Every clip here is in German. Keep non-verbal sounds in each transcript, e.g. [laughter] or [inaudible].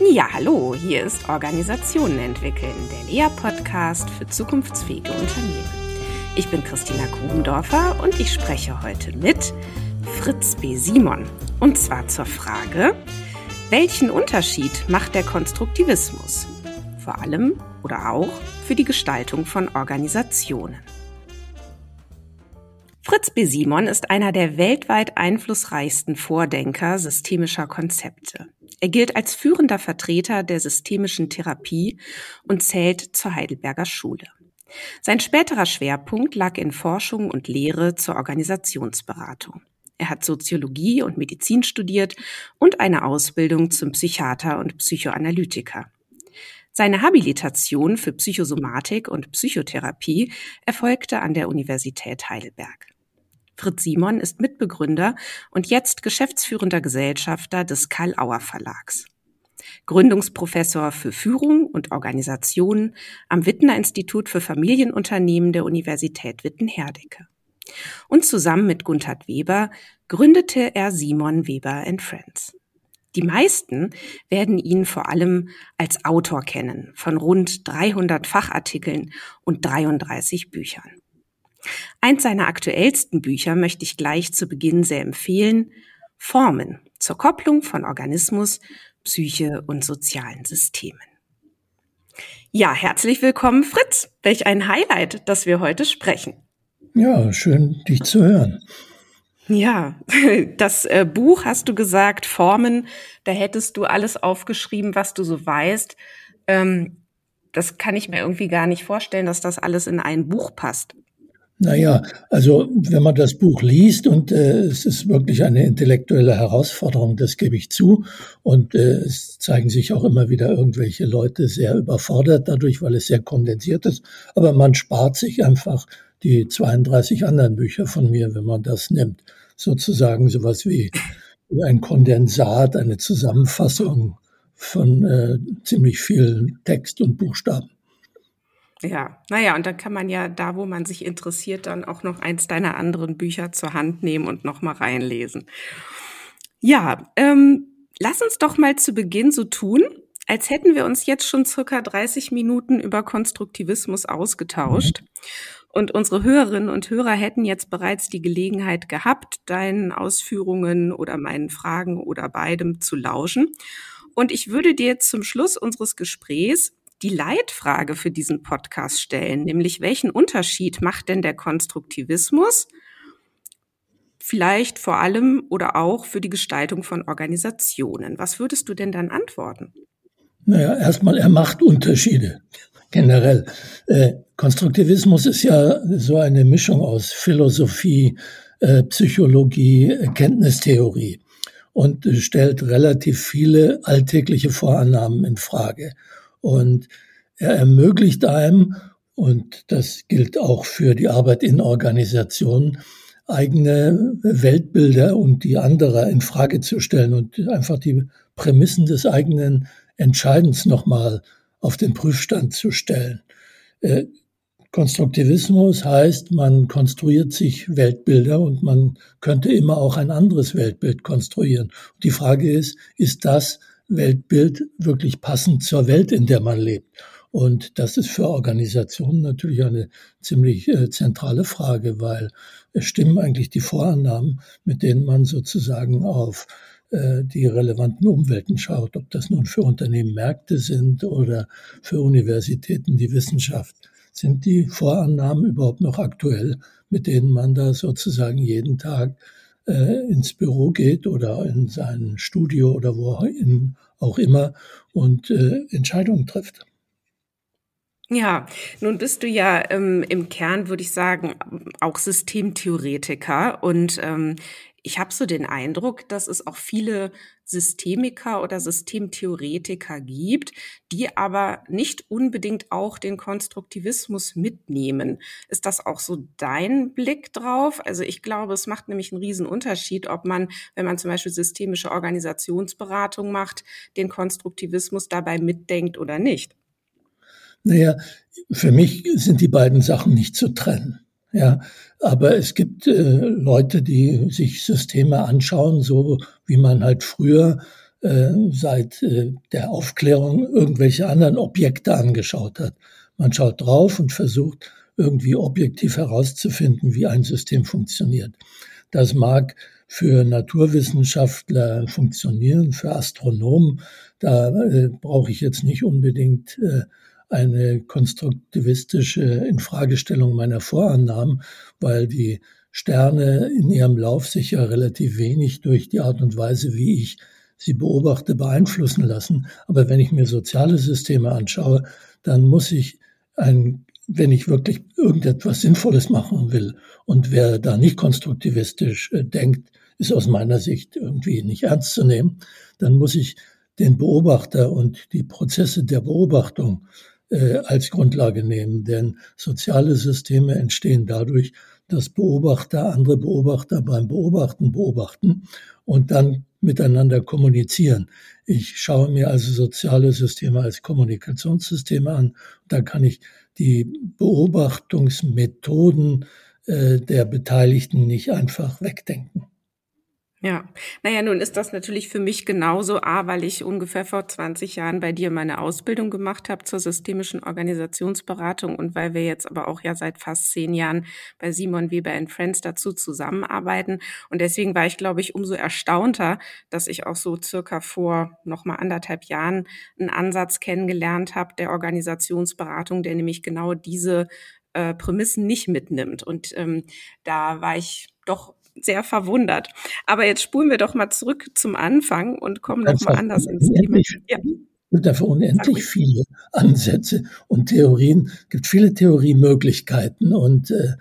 Ja, hallo, hier ist Organisationen entwickeln, der Lea-Podcast für zukunftsfähige Unternehmen. Ich bin Christina Grubendorfer und ich spreche heute mit Fritz B. Simon. Und zwar zur Frage, welchen Unterschied macht der Konstruktivismus? Vor allem oder auch für die Gestaltung von Organisationen. Fritz B. Simon ist einer der weltweit einflussreichsten Vordenker systemischer Konzepte. Er gilt als führender Vertreter der systemischen Therapie und zählt zur Heidelberger Schule. Sein späterer Schwerpunkt lag in Forschung und Lehre zur Organisationsberatung. Er hat Soziologie und Medizin studiert und eine Ausbildung zum Psychiater und Psychoanalytiker. Seine Habilitation für Psychosomatik und Psychotherapie erfolgte an der Universität Heidelberg. Fritz Simon ist Mitbegründer und jetzt geschäftsführender Gesellschafter des Karl Auer Verlags. Gründungsprofessor für Führung und Organisation am Wittner Institut für Familienunternehmen der Universität Witten-Herdecke. Und zusammen mit Gunther Weber gründete er Simon Weber Friends. Die meisten werden ihn vor allem als Autor kennen von rund 300 Fachartikeln und 33 Büchern. Eins seiner aktuellsten Bücher möchte ich gleich zu Beginn sehr empfehlen. Formen zur Kopplung von Organismus, Psyche und sozialen Systemen. Ja, herzlich willkommen, Fritz. Welch ein Highlight, dass wir heute sprechen. Ja, schön, dich zu hören. Ja, [laughs] das äh, Buch hast du gesagt, Formen, da hättest du alles aufgeschrieben, was du so weißt. Ähm, das kann ich mir irgendwie gar nicht vorstellen, dass das alles in ein Buch passt. Naja, also wenn man das Buch liest und äh, es ist wirklich eine intellektuelle Herausforderung, das gebe ich zu. Und äh, es zeigen sich auch immer wieder irgendwelche Leute sehr überfordert dadurch, weil es sehr kondensiert ist. Aber man spart sich einfach die 32 anderen Bücher von mir, wenn man das nimmt. Sozusagen sowas wie ein Kondensat, eine Zusammenfassung von äh, ziemlich vielen Text und Buchstaben. Ja, naja, und dann kann man ja da, wo man sich interessiert, dann auch noch eins deiner anderen Bücher zur Hand nehmen und nochmal reinlesen. Ja, ähm, lass uns doch mal zu Beginn so tun, als hätten wir uns jetzt schon circa 30 Minuten über Konstruktivismus ausgetauscht. Und unsere Hörerinnen und Hörer hätten jetzt bereits die Gelegenheit gehabt, deinen Ausführungen oder meinen Fragen oder beidem zu lauschen. Und ich würde dir zum Schluss unseres Gesprächs die Leitfrage für diesen Podcast stellen, nämlich welchen Unterschied macht denn der Konstruktivismus vielleicht vor allem oder auch für die Gestaltung von Organisationen? Was würdest du denn dann antworten? Naja, erstmal, er macht Unterschiede [laughs] generell. Äh, Konstruktivismus ist ja so eine Mischung aus Philosophie, äh, Psychologie, Kenntnistheorie und stellt relativ viele alltägliche Vorannahmen in Frage. Und er ermöglicht einem, und das gilt auch für die Arbeit in Organisationen, eigene Weltbilder und die anderer in Frage zu stellen und einfach die Prämissen des eigenen Entscheidens nochmal auf den Prüfstand zu stellen. Äh, Konstruktivismus heißt, man konstruiert sich Weltbilder und man könnte immer auch ein anderes Weltbild konstruieren. die Frage ist, ist das Weltbild wirklich passend zur Welt, in der man lebt? Und das ist für Organisationen natürlich eine ziemlich äh, zentrale Frage, weil es stimmen eigentlich die Vorannahmen, mit denen man sozusagen auf äh, die relevanten Umwelten schaut, ob das nun für Unternehmen Märkte sind oder für Universitäten die Wissenschaft. Sind die Vorannahmen überhaupt noch aktuell, mit denen man da sozusagen jeden Tag äh, ins Büro geht oder in sein Studio oder wo auch immer und äh, Entscheidungen trifft. Ja, nun bist du ja ähm, im Kern, würde ich sagen, auch Systemtheoretiker und ähm, ich habe so den Eindruck, dass es auch viele Systemiker oder Systemtheoretiker gibt, die aber nicht unbedingt auch den Konstruktivismus mitnehmen. Ist das auch so dein Blick drauf? Also ich glaube, es macht nämlich einen riesen Unterschied, ob man, wenn man zum Beispiel systemische Organisationsberatung macht, den Konstruktivismus dabei mitdenkt oder nicht. Naja, für mich sind die beiden Sachen nicht zu trennen. Ja, aber es gibt äh, Leute, die sich Systeme anschauen, so wie man halt früher äh, seit äh, der Aufklärung irgendwelche anderen Objekte angeschaut hat. Man schaut drauf und versucht irgendwie objektiv herauszufinden, wie ein System funktioniert. Das mag für Naturwissenschaftler funktionieren, für Astronomen. Da äh, brauche ich jetzt nicht unbedingt äh, eine konstruktivistische Infragestellung meiner Vorannahmen, weil die Sterne in ihrem Lauf sich ja relativ wenig durch die Art und Weise, wie ich sie beobachte, beeinflussen lassen. Aber wenn ich mir soziale Systeme anschaue, dann muss ich ein, wenn ich wirklich irgendetwas Sinnvolles machen will und wer da nicht konstruktivistisch äh, denkt, ist aus meiner Sicht irgendwie nicht ernst zu nehmen, dann muss ich den Beobachter und die Prozesse der Beobachtung äh, als Grundlage nehmen. Denn soziale Systeme entstehen dadurch, dass Beobachter andere Beobachter beim Beobachten beobachten und dann miteinander kommunizieren. Ich schaue mir also soziale Systeme als Kommunikationssysteme an. Da kann ich die Beobachtungsmethoden äh, der Beteiligten nicht einfach wegdenken. Ja, naja, nun ist das natürlich für mich genauso, A, weil ich ungefähr vor 20 Jahren bei dir meine Ausbildung gemacht habe zur systemischen Organisationsberatung und weil wir jetzt aber auch ja seit fast zehn Jahren bei Simon Weber Friends dazu zusammenarbeiten. Und deswegen war ich, glaube ich, umso erstaunter, dass ich auch so circa vor nochmal anderthalb Jahren einen Ansatz kennengelernt habe der Organisationsberatung, der nämlich genau diese äh, Prämissen nicht mitnimmt. Und ähm, da war ich doch sehr verwundert. Aber jetzt spulen wir doch mal zurück zum Anfang und kommen noch mal anders ins Thema. Ja. Es gibt dafür unendlich viele Ansätze und Theorien. Es gibt viele Theoriemöglichkeiten. Und äh,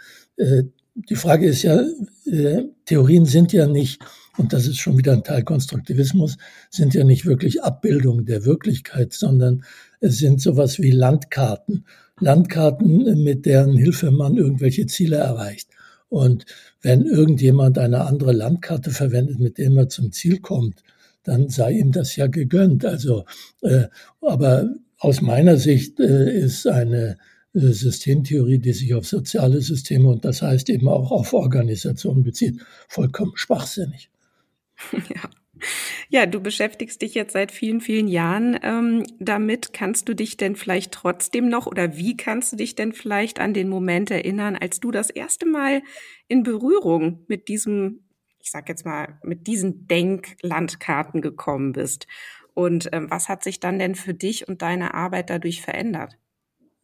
äh, die Frage ist ja, äh, Theorien sind ja nicht, und das ist schon wieder ein Teil Konstruktivismus, sind ja nicht wirklich Abbildungen der Wirklichkeit, sondern es sind sowas wie Landkarten. Landkarten, mit deren Hilfe man irgendwelche Ziele erreicht. Und wenn irgendjemand eine andere Landkarte verwendet, mit der er zum Ziel kommt, dann sei ihm das ja gegönnt. Also, äh, aber aus meiner Sicht äh, ist eine äh, Systemtheorie, die sich auf soziale Systeme und das heißt eben auch auf Organisationen bezieht, vollkommen schwachsinnig. [laughs] Ja. Ja, du beschäftigst dich jetzt seit vielen, vielen Jahren ähm, damit. Kannst du dich denn vielleicht trotzdem noch oder wie kannst du dich denn vielleicht an den Moment erinnern, als du das erste Mal in Berührung mit diesem, ich sag jetzt mal, mit diesen Denklandkarten gekommen bist? Und ähm, was hat sich dann denn für dich und deine Arbeit dadurch verändert?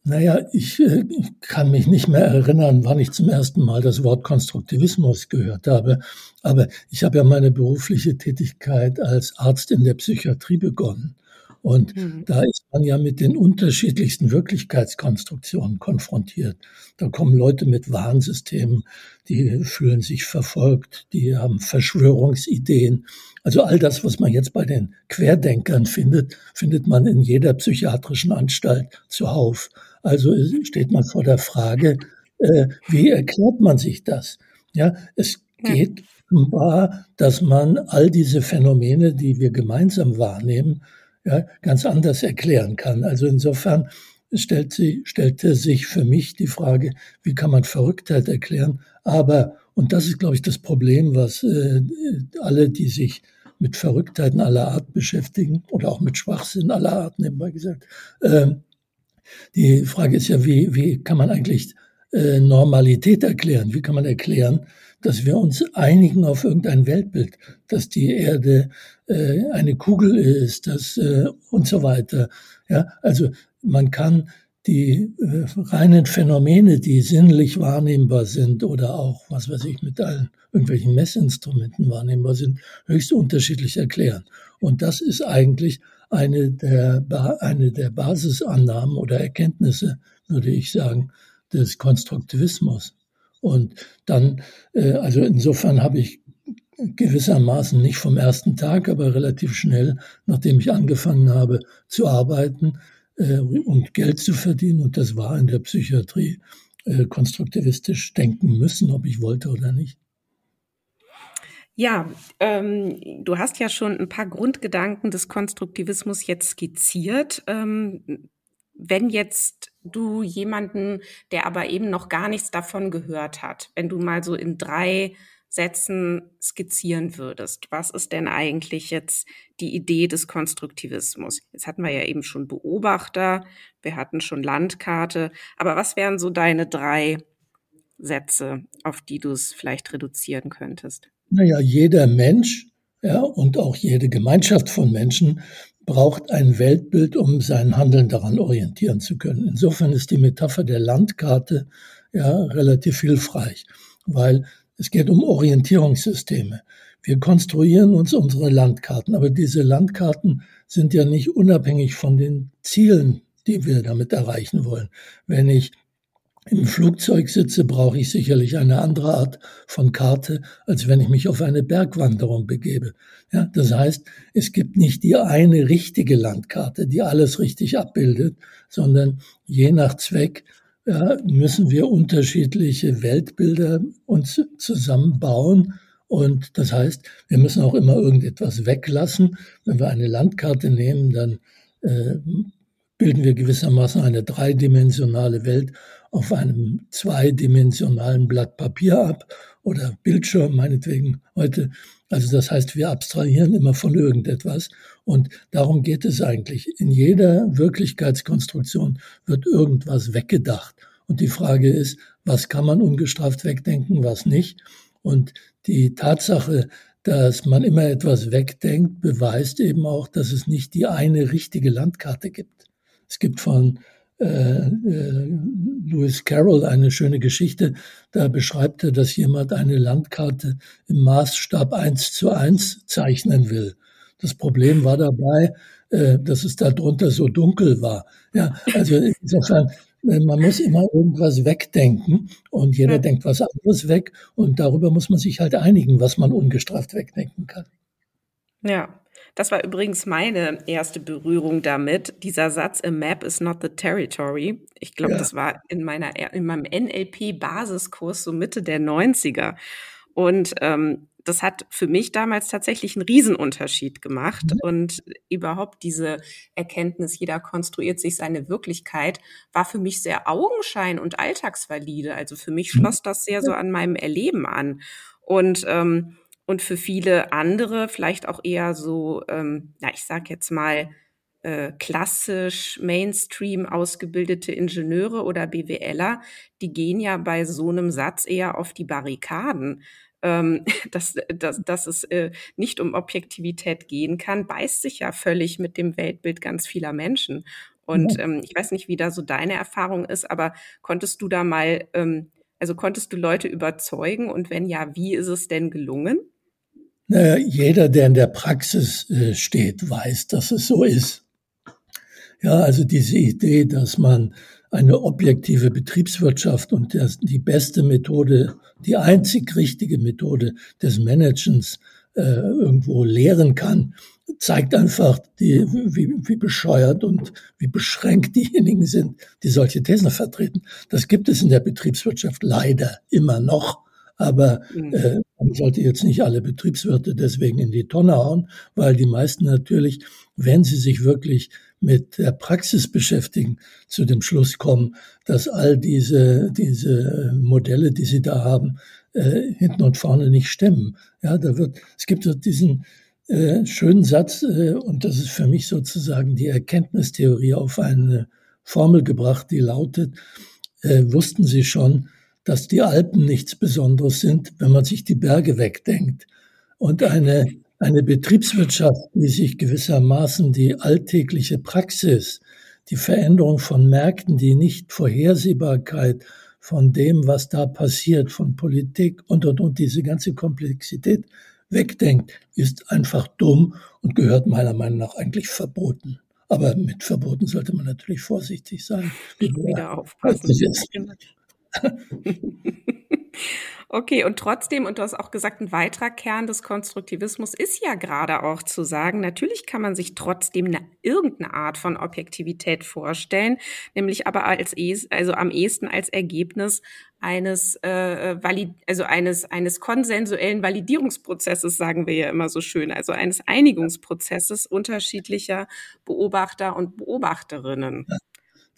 Naja, ich, äh, ich kann mich nicht mehr erinnern, wann ich zum ersten Mal das Wort Konstruktivismus gehört habe. Aber ich habe ja meine berufliche Tätigkeit als Arzt in der Psychiatrie begonnen. Und mhm. da ist man ja mit den unterschiedlichsten Wirklichkeitskonstruktionen konfrontiert. Da kommen Leute mit Warnsystemen, die fühlen sich verfolgt, die haben Verschwörungsideen. Also all das, was man jetzt bei den Querdenkern findet, findet man in jeder psychiatrischen Anstalt zuhauf. Also steht man vor der Frage, äh, wie erklärt man sich das? Ja, es geht offenbar, dass man all diese Phänomene, die wir gemeinsam wahrnehmen, ja, ganz anders erklären kann. Also insofern stellt sie, stellte sich für mich die Frage, wie kann man Verrücktheit erklären? Aber, und das ist, glaube ich, das Problem, was äh, alle, die sich mit Verrücktheiten aller Art beschäftigen oder auch mit Schwachsinn aller Art, nebenbei gesagt, äh, die Frage ist ja, wie, wie kann man eigentlich äh, Normalität erklären? Wie kann man erklären, dass wir uns einigen auf irgendein Weltbild, dass die Erde äh, eine Kugel ist, dass äh, und so weiter. Ja, also man kann die äh, reinen Phänomene, die sinnlich wahrnehmbar sind oder auch, was weiß ich, mit allen irgendwelchen Messinstrumenten wahrnehmbar sind, höchst unterschiedlich erklären. Und das ist eigentlich eine der, eine der Basisannahmen oder Erkenntnisse, würde ich sagen, des Konstruktivismus. Und dann, äh, also insofern habe ich gewissermaßen nicht vom ersten Tag, aber relativ schnell, nachdem ich angefangen habe zu arbeiten äh, und Geld zu verdienen, und das war in der Psychiatrie, äh, konstruktivistisch denken müssen, ob ich wollte oder nicht. Ja, ähm, du hast ja schon ein paar Grundgedanken des Konstruktivismus jetzt skizziert. Ähm, wenn jetzt du jemanden, der aber eben noch gar nichts davon gehört hat, wenn du mal so in drei Sätzen skizzieren würdest, was ist denn eigentlich jetzt die Idee des Konstruktivismus? Jetzt hatten wir ja eben schon Beobachter, wir hatten schon Landkarte, aber was wären so deine drei Sätze, auf die du es vielleicht reduzieren könntest? Naja, jeder Mensch ja, und auch jede Gemeinschaft von Menschen braucht ein Weltbild, um sein Handeln daran orientieren zu können. Insofern ist die Metapher der Landkarte ja relativ hilfreich, weil es geht um Orientierungssysteme. Wir konstruieren uns unsere Landkarten, aber diese Landkarten sind ja nicht unabhängig von den Zielen, die wir damit erreichen wollen. Wenn ich im Flugzeug sitze, brauche ich sicherlich eine andere Art von Karte, als wenn ich mich auf eine Bergwanderung begebe. Ja, das heißt, es gibt nicht die eine richtige Landkarte, die alles richtig abbildet, sondern je nach Zweck ja, müssen wir unterschiedliche Weltbilder uns zusammenbauen. Und das heißt, wir müssen auch immer irgendetwas weglassen. Wenn wir eine Landkarte nehmen, dann äh, bilden wir gewissermaßen eine dreidimensionale Welt auf einem zweidimensionalen Blatt Papier ab oder Bildschirm meinetwegen heute. Also das heißt, wir abstrahieren immer von irgendetwas und darum geht es eigentlich. In jeder Wirklichkeitskonstruktion wird irgendwas weggedacht. Und die Frage ist, was kann man ungestraft wegdenken, was nicht? Und die Tatsache, dass man immer etwas wegdenkt, beweist eben auch, dass es nicht die eine richtige Landkarte gibt. Es gibt von äh, äh, Lewis Carroll eine schöne Geschichte. Da beschreibt er, dass jemand eine Landkarte im Maßstab eins zu eins zeichnen will. Das Problem war dabei, äh, dass es darunter so dunkel war. Ja, also insofern, man muss immer irgendwas wegdenken und jeder ja. denkt was anderes weg und darüber muss man sich halt einigen, was man ungestraft wegdenken kann. Ja, das war übrigens meine erste Berührung damit. Dieser Satz, a map is not the territory. Ich glaube, ja. das war in meiner, in meinem NLP-Basiskurs so Mitte der 90er. Und ähm, das hat für mich damals tatsächlich einen Riesenunterschied gemacht. Mhm. Und überhaupt diese Erkenntnis, jeder konstruiert sich seine Wirklichkeit, war für mich sehr Augenschein und alltagsvalide. Also für mich mhm. schloss das sehr so an meinem Erleben an. Und ähm, und für viele andere vielleicht auch eher so, ähm, na, ich sag jetzt mal, äh, klassisch Mainstream ausgebildete Ingenieure oder BWLer, die gehen ja bei so einem Satz eher auf die Barrikaden. Ähm, [laughs] dass, dass, dass es äh, nicht um Objektivität gehen kann, beißt sich ja völlig mit dem Weltbild ganz vieler Menschen. Und ähm, ich weiß nicht, wie da so deine Erfahrung ist, aber konntest du da mal, ähm, also konntest du Leute überzeugen und wenn ja, wie ist es denn gelungen? Naja, jeder, der in der Praxis äh, steht, weiß, dass es so ist. Ja, also diese Idee, dass man eine objektive Betriebswirtschaft und das, die beste Methode, die einzig richtige Methode des Managens äh, irgendwo lehren kann, zeigt einfach, die, wie, wie bescheuert und wie beschränkt diejenigen sind, die solche Thesen vertreten. Das gibt es in der Betriebswirtschaft leider immer noch. Aber mhm. äh, man sollte jetzt nicht alle Betriebswirte deswegen in die Tonne hauen, weil die meisten natürlich, wenn sie sich wirklich mit der Praxis beschäftigen, zu dem Schluss kommen, dass all diese, diese Modelle, die sie da haben, äh, hinten und vorne nicht stimmen. Ja, da wird, es gibt so diesen äh, schönen Satz, äh, und das ist für mich sozusagen die Erkenntnistheorie auf eine Formel gebracht, die lautet, äh, wussten Sie schon, dass die Alpen nichts Besonderes sind, wenn man sich die Berge wegdenkt. Und eine, eine Betriebswirtschaft, die sich gewissermaßen die alltägliche Praxis, die Veränderung von Märkten, die Nicht-Vorhersehbarkeit von dem, was da passiert, von Politik und, und, und diese ganze Komplexität wegdenkt, ist einfach dumm und gehört meiner Meinung nach eigentlich verboten. Aber mit Verboten sollte man natürlich vorsichtig sein. Wieder aufpassen. [laughs] Okay, und trotzdem, und du hast auch gesagt, ein weiterer Kern des Konstruktivismus ist ja gerade auch zu sagen, natürlich kann man sich trotzdem eine, irgendeine Art von Objektivität vorstellen, nämlich aber als also am ehesten als Ergebnis eines äh, valid also eines eines konsensuellen Validierungsprozesses sagen wir ja immer so schön, also eines Einigungsprozesses unterschiedlicher Beobachter und Beobachterinnen.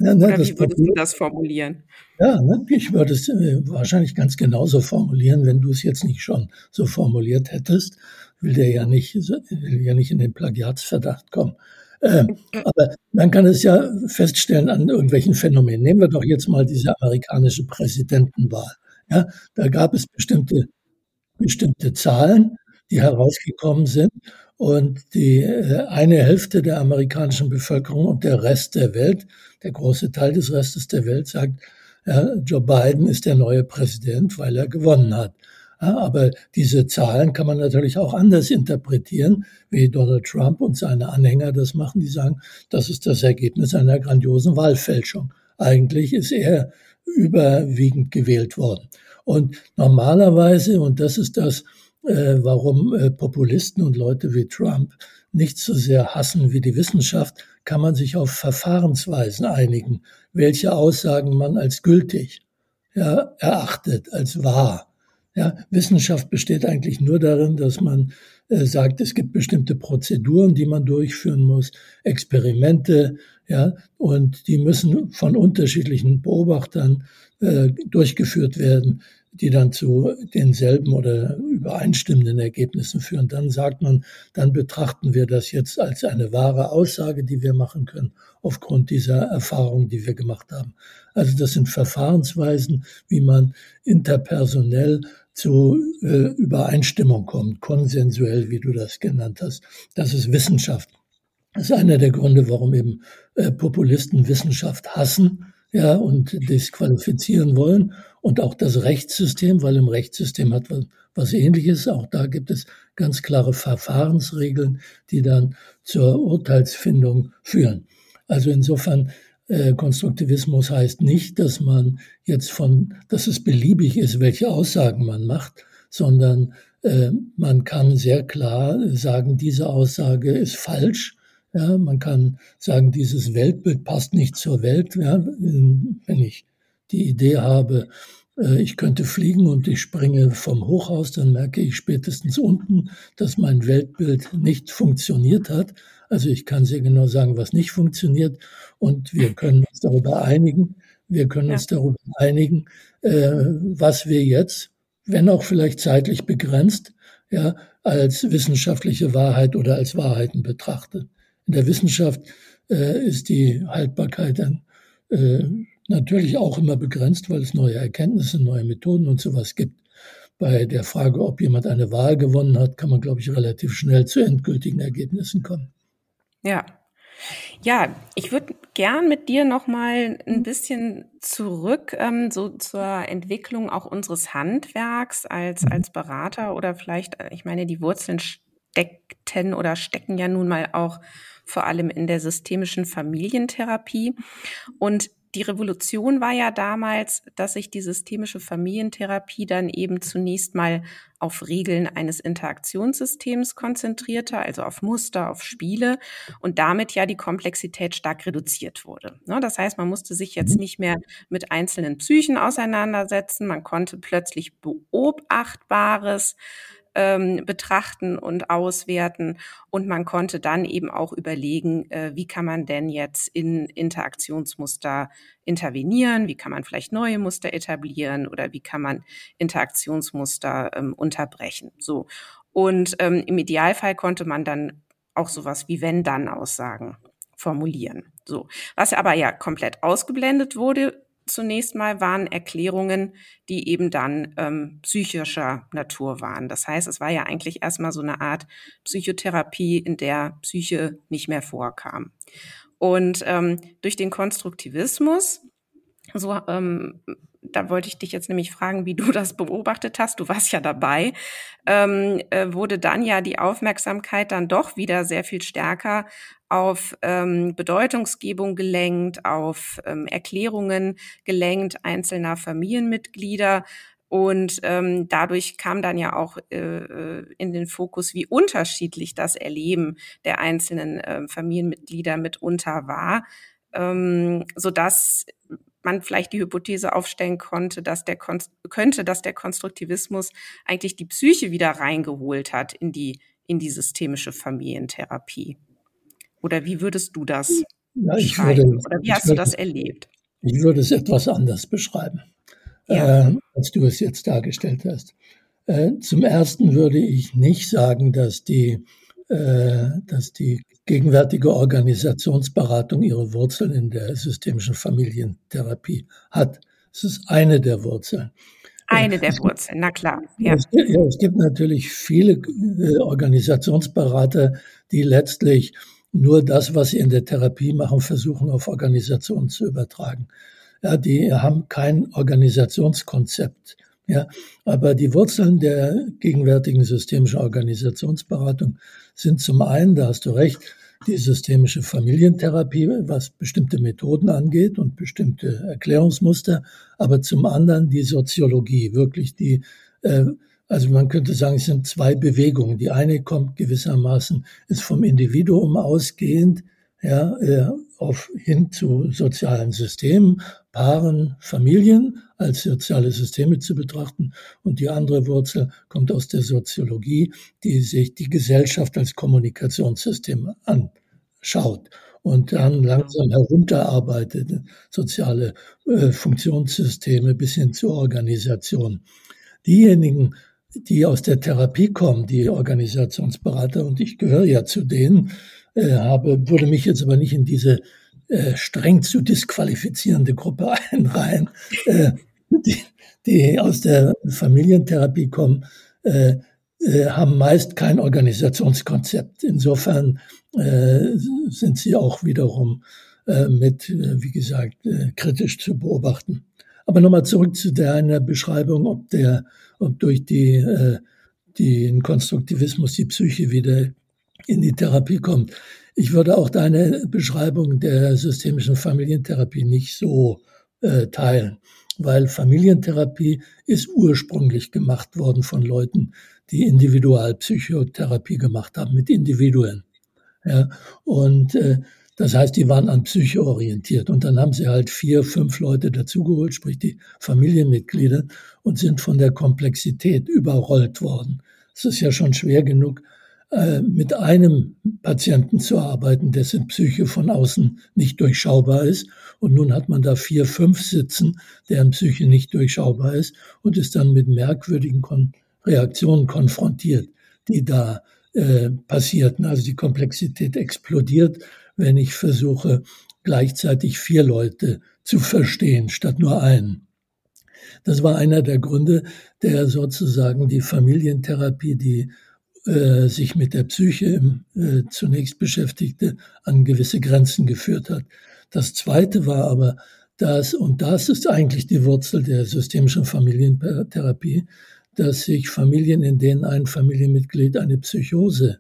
Ja, ne, Oder wie würdest du das formulieren? Ja, ne, ich würde es äh, wahrscheinlich ganz genauso formulieren, wenn du es jetzt nicht schon so formuliert hättest. Will der ja nicht, will ja nicht in den Plagiatsverdacht kommen. Ähm, aber man kann es ja feststellen an irgendwelchen Phänomenen. Nehmen wir doch jetzt mal diese amerikanische Präsidentenwahl. Ja, da gab es bestimmte, bestimmte Zahlen, die herausgekommen sind. Und die äh, eine Hälfte der amerikanischen Bevölkerung und der Rest der Welt, der große Teil des Restes der Welt sagt, ja, Joe Biden ist der neue Präsident, weil er gewonnen hat. Ja, aber diese Zahlen kann man natürlich auch anders interpretieren, wie Donald Trump und seine Anhänger das machen. Die sagen, das ist das Ergebnis einer grandiosen Wahlfälschung. Eigentlich ist er überwiegend gewählt worden. Und normalerweise, und das ist das, äh, warum äh, Populisten und Leute wie Trump nicht so sehr hassen wie die Wissenschaft, kann man sich auf Verfahrensweisen einigen, welche Aussagen man als gültig ja, erachtet, als wahr. Ja, Wissenschaft besteht eigentlich nur darin, dass man äh, sagt, es gibt bestimmte Prozeduren, die man durchführen muss, Experimente, ja, und die müssen von unterschiedlichen Beobachtern äh, durchgeführt werden die dann zu denselben oder übereinstimmenden Ergebnissen führen. Dann sagt man, dann betrachten wir das jetzt als eine wahre Aussage, die wir machen können, aufgrund dieser Erfahrung, die wir gemacht haben. Also das sind Verfahrensweisen, wie man interpersonell zu äh, Übereinstimmung kommt, konsensuell, wie du das genannt hast. Das ist Wissenschaft. Das ist einer der Gründe, warum eben äh, Populisten Wissenschaft hassen ja, und disqualifizieren wollen. Und auch das Rechtssystem, weil im Rechtssystem hat was, was ähnliches. Auch da gibt es ganz klare Verfahrensregeln, die dann zur Urteilsfindung führen. Also insofern, äh, Konstruktivismus heißt nicht, dass man jetzt von, dass es beliebig ist, welche Aussagen man macht, sondern äh, man kann sehr klar sagen, diese Aussage ist falsch ja, man kann sagen, dieses Weltbild passt nicht zur Welt. Ja, wenn ich die Idee habe, äh, ich könnte fliegen und ich springe vom Hochhaus, dann merke ich spätestens unten, dass mein Weltbild nicht funktioniert hat. Also ich kann sehr genau sagen, was nicht funktioniert und wir können uns darüber einigen. Wir können ja. uns darüber einigen, äh, was wir jetzt, wenn auch vielleicht zeitlich begrenzt, ja, als wissenschaftliche Wahrheit oder als Wahrheiten betrachten. In der Wissenschaft äh, ist die Haltbarkeit dann äh, natürlich auch immer begrenzt, weil es neue Erkenntnisse, neue Methoden und sowas gibt. Bei der Frage, ob jemand eine Wahl gewonnen hat, kann man, glaube ich, relativ schnell zu endgültigen Ergebnissen kommen. Ja. Ja, ich würde gern mit dir noch mal ein bisschen zurück ähm, so zur Entwicklung auch unseres Handwerks als mhm. als Berater oder vielleicht, äh, ich meine, die Wurzeln steckten oder stecken ja nun mal auch vor allem in der systemischen Familientherapie. Und die Revolution war ja damals, dass sich die systemische Familientherapie dann eben zunächst mal auf Regeln eines Interaktionssystems konzentrierte, also auf Muster, auf Spiele und damit ja die Komplexität stark reduziert wurde. Ne, das heißt, man musste sich jetzt nicht mehr mit einzelnen Psychen auseinandersetzen, man konnte plötzlich Beobachtbares ähm, betrachten und auswerten. Und man konnte dann eben auch überlegen, äh, wie kann man denn jetzt in Interaktionsmuster intervenieren, wie kann man vielleicht neue Muster etablieren oder wie kann man Interaktionsmuster ähm, unterbrechen. So. Und ähm, im Idealfall konnte man dann auch sowas wie Wenn-Dann-Aussagen formulieren. So. Was aber ja komplett ausgeblendet wurde, zunächst mal waren Erklärungen, die eben dann ähm, psychischer Natur waren. Das heißt, es war ja eigentlich erstmal so eine Art Psychotherapie, in der Psyche nicht mehr vorkam. Und ähm, durch den Konstruktivismus, so ähm, da wollte ich dich jetzt nämlich fragen, wie du [laughs] das beobachtet hast. Du warst ja dabei. Ähm, äh, wurde dann ja die Aufmerksamkeit dann doch wieder sehr viel stärker auf ähm, Bedeutungsgebung gelenkt, auf ähm, Erklärungen gelenkt einzelner Familienmitglieder. Und ähm, dadurch kam dann ja auch äh, äh in den Fokus, wie unterschiedlich das Erleben der einzelnen äh, Familienmitglieder mitunter war, ähm, so dass man vielleicht die Hypothese aufstellen konnte, dass der könnte, dass der Konstruktivismus eigentlich die Psyche wieder reingeholt hat in die in die systemische Familientherapie. Oder wie würdest du das ja, beschreiben? Würde, Oder wie hast würde, du das erlebt? Ich würde es etwas anders beschreiben, ja. äh, als du es jetzt dargestellt hast. Äh, zum Ersten würde ich nicht sagen, dass die, äh, dass die gegenwärtige Organisationsberatung ihre Wurzeln in der systemischen Familientherapie hat. Es ist eine der Wurzeln. Eine der Wurzeln, na klar. Ja. Es, gibt, ja, es gibt natürlich viele äh, Organisationsberater, die letztlich nur das, was sie in der Therapie machen, versuchen auf Organisationen zu übertragen. Ja, die haben kein Organisationskonzept. Ja, aber die Wurzeln der gegenwärtigen systemischen Organisationsberatung sind zum einen, da hast du recht, die systemische Familientherapie, was bestimmte Methoden angeht und bestimmte Erklärungsmuster, aber zum anderen die Soziologie, wirklich die, äh, also man könnte sagen, es sind zwei Bewegungen. Die eine kommt gewissermaßen, ist vom Individuum ausgehend, ja, äh, auf, hin zu sozialen Systemen, Paaren, Familien als soziale Systeme zu betrachten. Und die andere Wurzel kommt aus der Soziologie, die sich die Gesellschaft als Kommunikationssystem anschaut und dann langsam herunterarbeitet, soziale äh, Funktionssysteme bis hin zur Organisation. Diejenigen, die aus der Therapie kommen, die Organisationsberater, und ich gehöre ja zu denen, äh, habe, würde mich jetzt aber nicht in diese äh, streng zu disqualifizierende Gruppe [laughs] einreihen, äh, die, die aus der Familientherapie kommen, äh, äh, haben meist kein Organisationskonzept. Insofern äh, sind sie auch wiederum äh, mit, äh, wie gesagt, äh, kritisch zu beobachten. Aber nochmal zurück zu deiner Beschreibung, ob der, ob durch die, den Konstruktivismus die Psyche wieder in die Therapie kommt. Ich würde auch deine Beschreibung der systemischen Familientherapie nicht so äh, teilen, weil Familientherapie ist ursprünglich gemacht worden von Leuten, die Individualpsychotherapie gemacht haben mit Individuen. Ja, und äh, das heißt, die waren an Psyche orientiert. Und dann haben sie halt vier, fünf Leute dazugeholt, sprich die Familienmitglieder, und sind von der Komplexität überrollt worden. Es ist ja schon schwer genug, mit einem Patienten zu arbeiten, dessen Psyche von außen nicht durchschaubar ist. Und nun hat man da vier, fünf sitzen, deren Psyche nicht durchschaubar ist und ist dann mit merkwürdigen Kon Reaktionen konfrontiert, die da äh, passierten. Also die Komplexität explodiert, wenn ich versuche, gleichzeitig vier Leute zu verstehen, statt nur einen. Das war einer der Gründe, der sozusagen die Familientherapie, die äh, sich mit der Psyche äh, zunächst beschäftigte, an gewisse Grenzen geführt hat. Das Zweite war aber, dass, und das ist eigentlich die Wurzel der systemischen Familientherapie, dass sich Familien, in denen ein Familienmitglied eine Psychose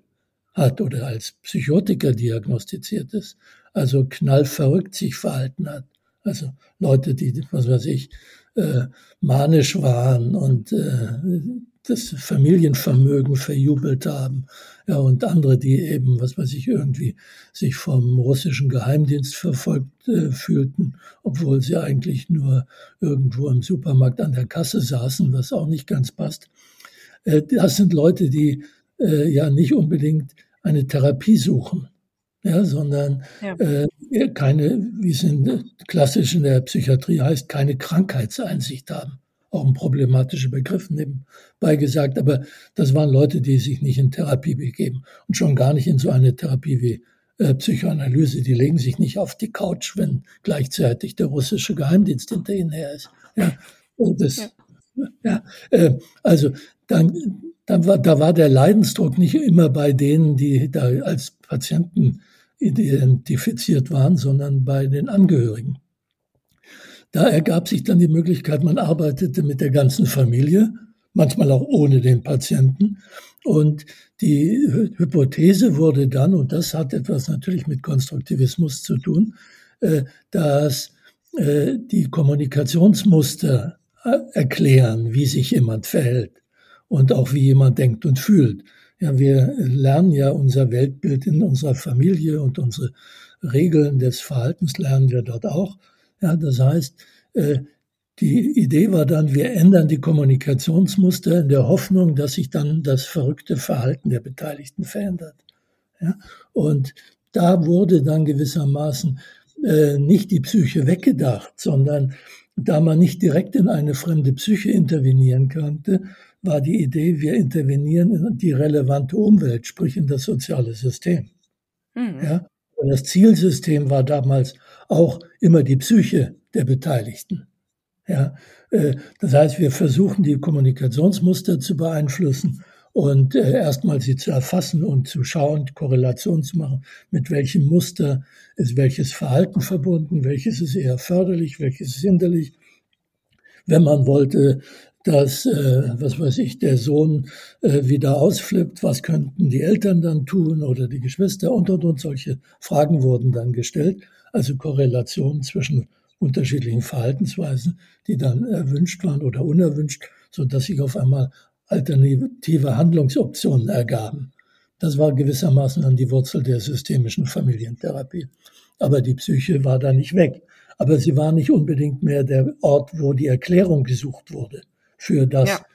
hat oder als Psychotiker diagnostiziert ist, also knallverrückt sich verhalten hat. Also Leute, die, was weiß ich, äh, manisch waren und äh, das Familienvermögen verjubelt haben. Ja, und andere, die eben, was weiß ich, irgendwie sich vom russischen Geheimdienst verfolgt äh, fühlten, obwohl sie eigentlich nur irgendwo im Supermarkt an der Kasse saßen, was auch nicht ganz passt. Äh, das sind Leute, die äh, ja nicht unbedingt eine Therapie suchen, ja, sondern ja. Äh, keine, wie es in, klassisch in der Psychiatrie heißt, keine Krankheitseinsicht haben auch ein problematischer Begriff nebenbei gesagt, aber das waren Leute, die sich nicht in Therapie begeben und schon gar nicht in so eine Therapie wie äh, Psychoanalyse. Die legen sich nicht auf die Couch, wenn gleichzeitig der russische Geheimdienst hinter ihnen her ist. Ja, das, ja. [laughs] ja äh, also dann, dann war, da war der Leidensdruck nicht immer bei denen, die da als Patienten identifiziert waren, sondern bei den Angehörigen. Da ergab sich dann die Möglichkeit, man arbeitete mit der ganzen Familie, manchmal auch ohne den Patienten. Und die Hypothese wurde dann, und das hat etwas natürlich mit Konstruktivismus zu tun, äh, dass äh, die Kommunikationsmuster äh, erklären, wie sich jemand verhält und auch wie jemand denkt und fühlt. Ja, wir lernen ja unser Weltbild in unserer Familie und unsere Regeln des Verhaltens lernen wir dort auch. Ja, das heißt, äh, die Idee war dann, wir ändern die Kommunikationsmuster in der Hoffnung, dass sich dann das verrückte Verhalten der Beteiligten verändert. Ja? Und da wurde dann gewissermaßen äh, nicht die Psyche weggedacht, sondern da man nicht direkt in eine fremde Psyche intervenieren konnte, war die Idee, wir intervenieren in die relevante Umwelt, sprich in das soziale System. Mhm. Ja? Und das Zielsystem war damals auch immer die Psyche der Beteiligten. Ja? Äh, das heißt, wir versuchen die Kommunikationsmuster zu beeinflussen und äh, erstmal sie zu erfassen und zu schauen, Korrelation zu machen, mit welchem Muster ist welches Verhalten verbunden, welches ist eher förderlich, welches ist hinderlich. Wenn man wollte, dass, äh, was weiß ich, der Sohn äh, wieder ausflippt, was könnten die Eltern dann tun oder die Geschwister und und und solche Fragen wurden dann gestellt. Also Korrelationen zwischen unterschiedlichen Verhaltensweisen, die dann erwünscht waren oder unerwünscht, so dass sich auf einmal alternative Handlungsoptionen ergaben. Das war gewissermaßen dann die Wurzel der systemischen Familientherapie. Aber die Psyche war da nicht weg. Aber sie war nicht unbedingt mehr der Ort, wo die Erklärung gesucht wurde für das ja.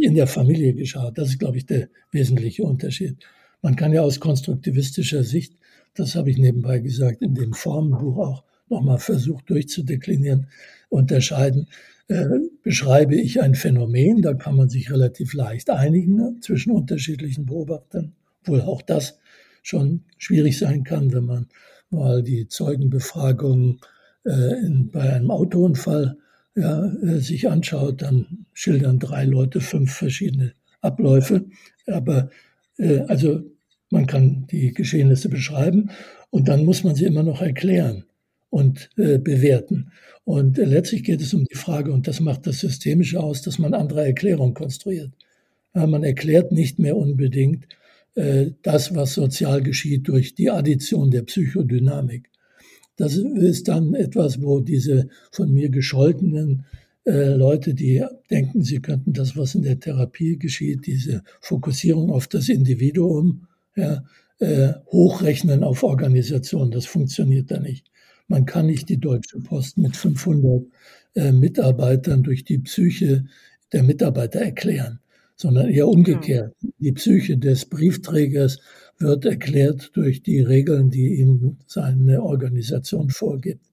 in der Familie geschah. Das ist, glaube ich, der wesentliche Unterschied. Man kann ja aus konstruktivistischer Sicht, das habe ich nebenbei gesagt, in dem Formenbuch auch nochmal versucht durchzudeklinieren, unterscheiden äh, beschreibe ich ein Phänomen, da kann man sich relativ leicht einigen ne, zwischen unterschiedlichen Beobachtern, obwohl auch das schon schwierig sein kann, wenn man mal die Zeugenbefragung äh, in, bei einem Autounfall ja, äh, sich anschaut, dann schildern drei Leute fünf verschiedene Abläufe. Aber äh, also man kann die Geschehnisse beschreiben und dann muss man sie immer noch erklären und äh, bewerten. Und äh, letztlich geht es um die Frage, und das macht das Systemische aus, dass man andere Erklärungen konstruiert. Ja, man erklärt nicht mehr unbedingt äh, das, was sozial geschieht, durch die Addition der Psychodynamik. Das ist dann etwas, wo diese von mir gescholtenen äh, Leute, die denken, sie könnten das, was in der Therapie geschieht, diese Fokussierung auf das Individuum, ja, äh, hochrechnen auf Organisation. Das funktioniert da nicht. Man kann nicht die Deutsche Post mit 500 äh, Mitarbeitern durch die Psyche der Mitarbeiter erklären, sondern eher umgekehrt. Ja. Die Psyche des Briefträgers wird erklärt durch die Regeln, die ihm seine Organisation vorgibt.